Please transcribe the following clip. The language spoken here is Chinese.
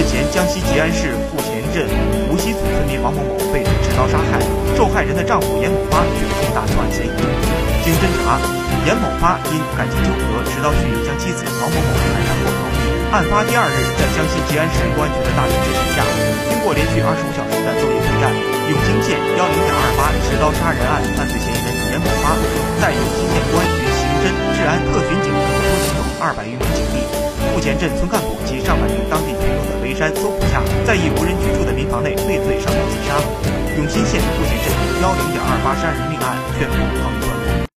日前，江西吉安市富前镇无锡组村民王某某被人持刀杀害，受害人的丈夫严某发具有重大作案嫌疑。经侦查，严某发因感情纠葛，持刀蓄意将妻子王某某砍伤后逃。案发第二日，在江西吉安市公安局的大力支持下，经过连续二十五小时的昼夜奋战，永兴县幺零点二八持刀杀人案犯罪嫌疑人严某发，在永兴县公安局刑侦、治安特巡警等多机动二百余名警力。富前镇村干部及上山搜捕下，在一无人居住的民房内畏罪上吊自杀。永新县富前镇幺零点二八杀人命案宣布破案。